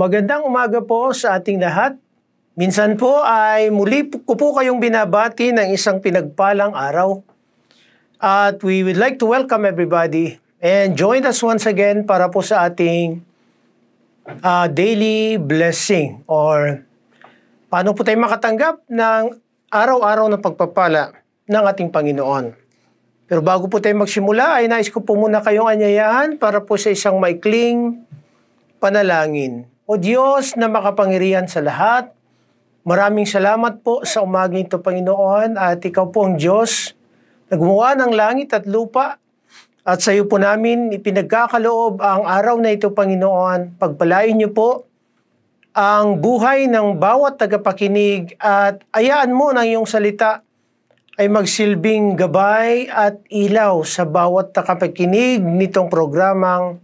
Magandang umaga po sa ating lahat. Minsan po ay muli ko po kayong binabati ng isang pinagpalang araw. At we would like to welcome everybody and join us once again para po sa ating uh, daily blessing or paano po tayo makatanggap ng araw-araw na pagpapala ng ating Panginoon. Pero bago po tayo magsimula ay nais ko po muna kayong anyayahan para po sa isang maikling panalangin. O Diyos na makapangyarihan sa lahat, maraming salamat po sa umaging ito, Panginoon, at ikaw po ang Diyos na gumawa ng langit at lupa. At sa iyo po namin ipinagkakaloob ang araw na ito, Panginoon. Pagpalain niyo po ang buhay ng bawat tagapakinig at ayaan mo ng iyong salita ay magsilbing gabay at ilaw sa bawat takapakinig nitong programang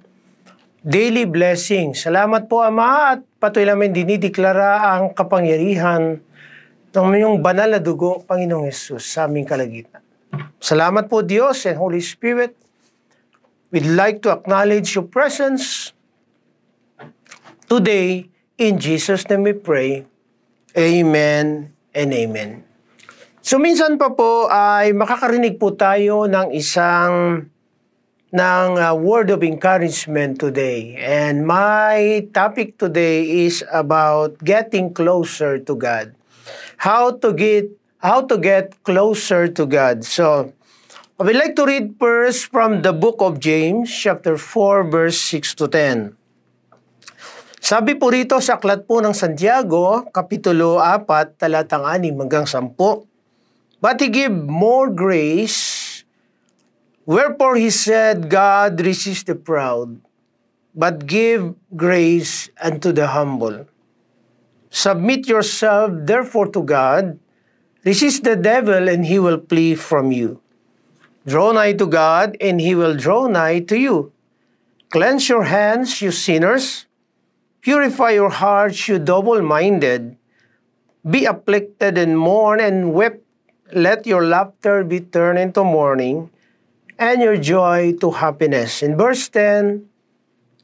daily blessing. Salamat po Ama at patuloy namin dinideklara ang kapangyarihan ng iyong banal na dugo, Panginoong Yesus, sa aming kalagitan. Salamat po Diyos and Holy Spirit. We'd like to acknowledge your presence today. In Jesus' name we pray. Amen and Amen. So minsan pa po ay makakarinig po tayo ng isang ng uh, word of encouragement today. And my topic today is about getting closer to God. How to get how to get closer to God. So, I would like to read first from the book of James, chapter 4, verse 6 to 10. Sabi po rito sa aklat po ng Santiago, Kapitulo 4, talatang 6 hanggang 10. But he give more grace Wherefore he said, God resists the proud, but give grace unto the humble. Submit yourself therefore to God, resist the devil, and he will flee from you. Draw nigh to God, and he will draw nigh to you. Cleanse your hands, you sinners. Purify your hearts, you double minded. Be afflicted and mourn and weep. Let your laughter be turned into mourning and your joy to happiness. In verse 10,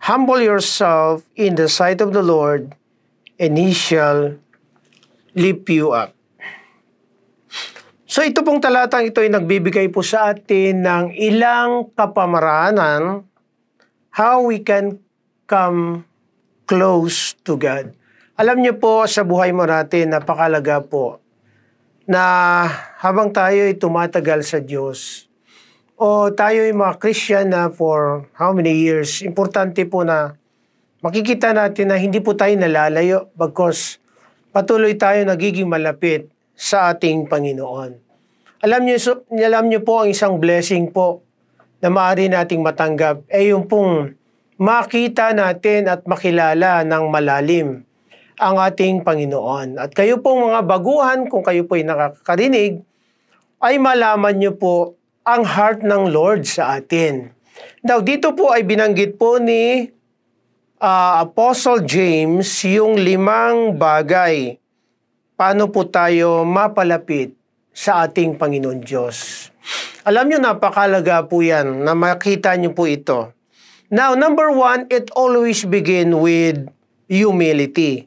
Humble yourself in the sight of the Lord, and He shall lift you up. So ito pong talatang ito ay nagbibigay po sa atin ng ilang kapamaraanan how we can come close to God. Alam niyo po sa buhay mo natin, napakalaga po na habang tayo ay tumatagal sa Diyos, o tayo yung mga Christian na for how many years, importante po na makikita natin na hindi po tayo nalalayo bagkos patuloy tayo nagiging malapit sa ating Panginoon. Alam niyo, alam niyo po ang isang blessing po na maaari nating matanggap ay yung pong makita natin at makilala ng malalim ang ating Panginoon. At kayo pong mga baguhan, kung kayo po ay nakakarinig, ay malaman niyo po ang heart ng Lord sa atin. Now, dito po ay binanggit po ni uh, Apostle James yung limang bagay paano po tayo mapalapit sa ating Panginoon Diyos. Alam nyo, napakalaga po yan na makita nyo po ito. Now, number one, it always begin with humility.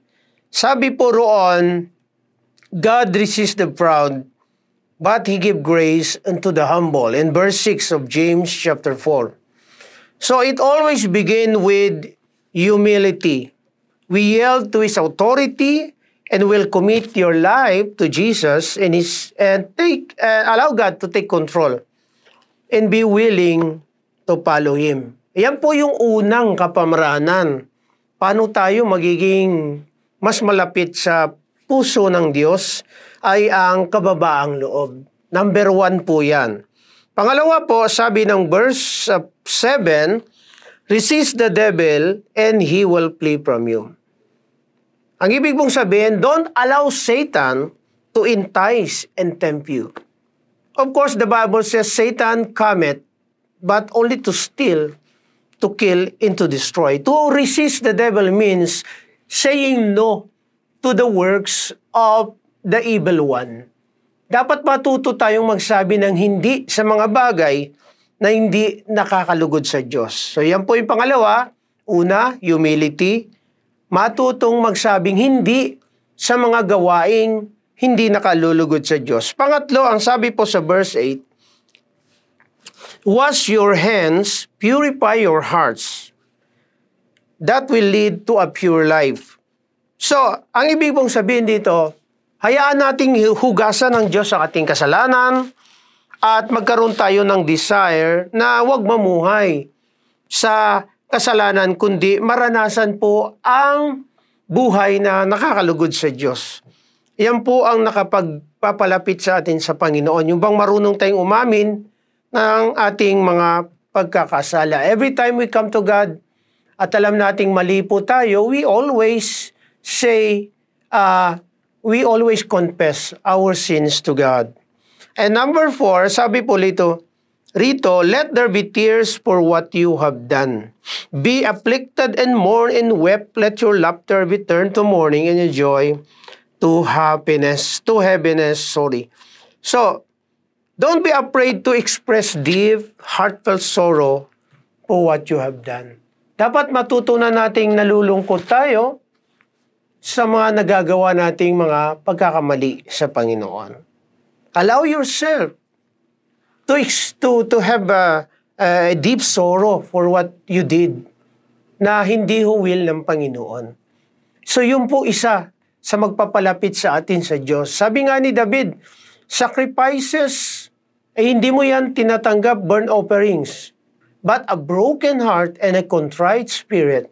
Sabi po roon, God resists the proud, but he give grace unto the humble. In verse 6 of James chapter 4. So it always begin with humility. We yield to his authority and will commit your life to Jesus and his and take uh, allow God to take control and be willing to follow him. Yan po yung unang kapamaranan. Paano tayo magiging mas malapit sa puso ng Diyos ay ang kababaang loob. Number one po yan. Pangalawa po, sabi ng verse 7, Resist the devil and he will flee from you. Ang ibig mong sabihin, don't allow Satan to entice and tempt you. Of course, the Bible says Satan cometh, but only to steal, to kill, and to destroy. To resist the devil means saying no to the works of the evil one. Dapat matuto tayong magsabi ng hindi sa mga bagay na hindi nakakalugod sa Diyos. So yan po yung pangalawa. Una, humility. matutong magsabing hindi sa mga gawaing hindi nakalulugod sa Diyos. Pangatlo, ang sabi po sa verse 8, Wash your hands, purify your hearts. That will lead to a pure life. So, ang ibig pong sabihin dito, hayaan nating hugasan ng Diyos sa ating kasalanan at magkaroon tayo ng desire na huwag mamuhay sa kasalanan kundi maranasan po ang buhay na nakakalugod sa Diyos. Yan po ang nakapagpapalapit sa atin sa Panginoon. Yung bang marunong tayong umamin ng ating mga pagkakasala. Every time we come to God at alam nating mali po tayo, we always say, uh, we always confess our sins to God. And number four, sabi po rito, rito, let there be tears for what you have done. Be afflicted and mourn and wept. Let your laughter be turned to mourning and your joy to happiness, to heaviness, sorry. So, don't be afraid to express deep, heartfelt sorrow for what you have done. Dapat matutunan nating nalulungkot tayo sa mga nagagawa nating mga pagkakamali sa Panginoon. Allow yourself to, to, to have a, a deep sorrow for what you did na hindi ho will ng Panginoon. So yun po isa sa magpapalapit sa atin sa Diyos. Sabi nga ni David, sacrifices, eh hindi mo yan tinatanggap burnt offerings. But a broken heart and a contrite spirit,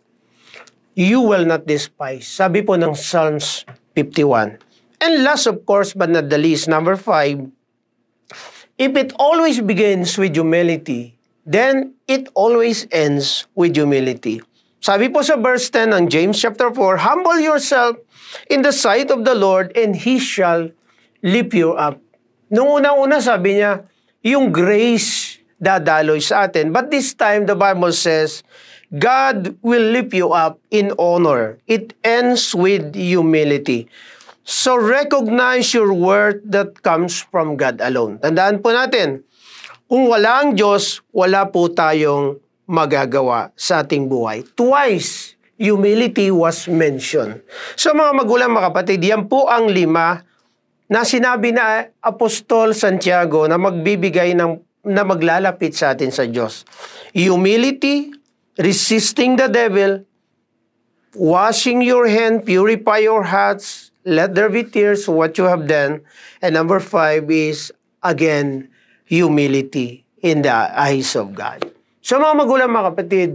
you will not despise. Sabi po ng Psalms 51. And last of course, but not the least, number 5, If it always begins with humility, then it always ends with humility. Sabi po sa verse 10 ng James chapter 4, Humble yourself in the sight of the Lord and He shall lift you up. Nung unang-una sabi niya, yung grace dadaloy sa atin. But this time, the Bible says, God will lift you up in honor. It ends with humility. So recognize your worth that comes from God alone. Tandaan po natin, kung wala ang Diyos, wala po tayong magagawa sa ating buhay. Twice, humility was mentioned. So mga magulang, mga kapatid, yan po ang lima na sinabi na Apostol Santiago na magbibigay ng na maglalapit sa atin sa Diyos. Humility, resisting the devil, washing your hand, purify your hearts, let there be tears for what you have done. And number five is, again, humility in the eyes of God. So mga magulang, mga kapatid,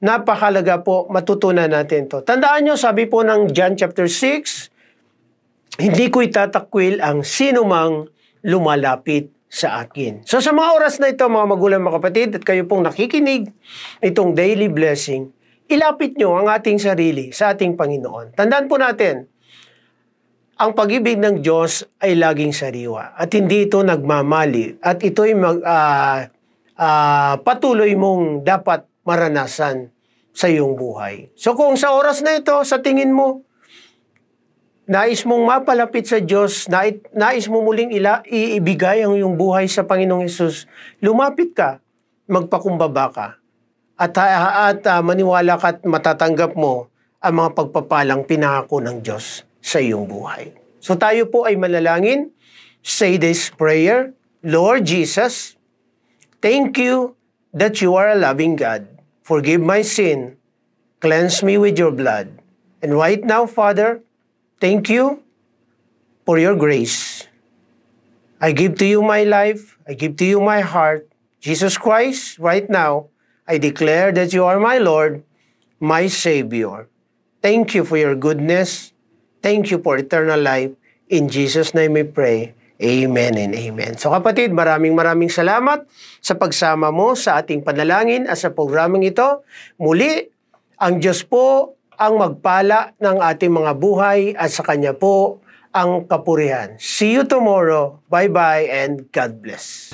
napakalaga po matutunan natin to. Tandaan nyo, sabi po ng John chapter 6, hindi ko itatakwil ang sino mang lumalapit sa akin. So sa mga oras na ito, mga magulang, mga kapatid, at kayo pong nakikinig itong daily blessing, ilapit nyo ang ating sarili sa ating Panginoon. Tandaan po natin, ang pag-ibig ng Diyos ay laging sariwa at hindi ito nagmamali at ito'y mag, uh, uh, patuloy mong dapat maranasan sa iyong buhay. So kung sa oras na ito, sa tingin mo, nais mong mapalapit sa Diyos, nais, nais mo muling ila, iibigay ang iyong buhay sa Panginoong Yesus, lumapit ka, magpakumbaba ka, at, at uh, maniwala ka at matatanggap mo ang mga pagpapalang pinangako ng Diyos sa iyong buhay. So tayo po ay manalangin. Say this prayer, Lord Jesus, thank you that you are a loving God. Forgive my sin. Cleanse me with your blood. And right now, Father, thank you for your grace. I give to you my life. I give to you my heart. Jesus Christ, right now, I declare that you are my Lord, my Savior. Thank you for your goodness. Thank you for eternal life. In Jesus' name we pray. Amen and amen. So kapatid, maraming maraming salamat sa pagsama mo sa ating panalangin at sa programang ito. Muli, ang Diyos po ang magpala ng ating mga buhay at sa Kanya po ang kapurihan. See you tomorrow. Bye-bye and God bless.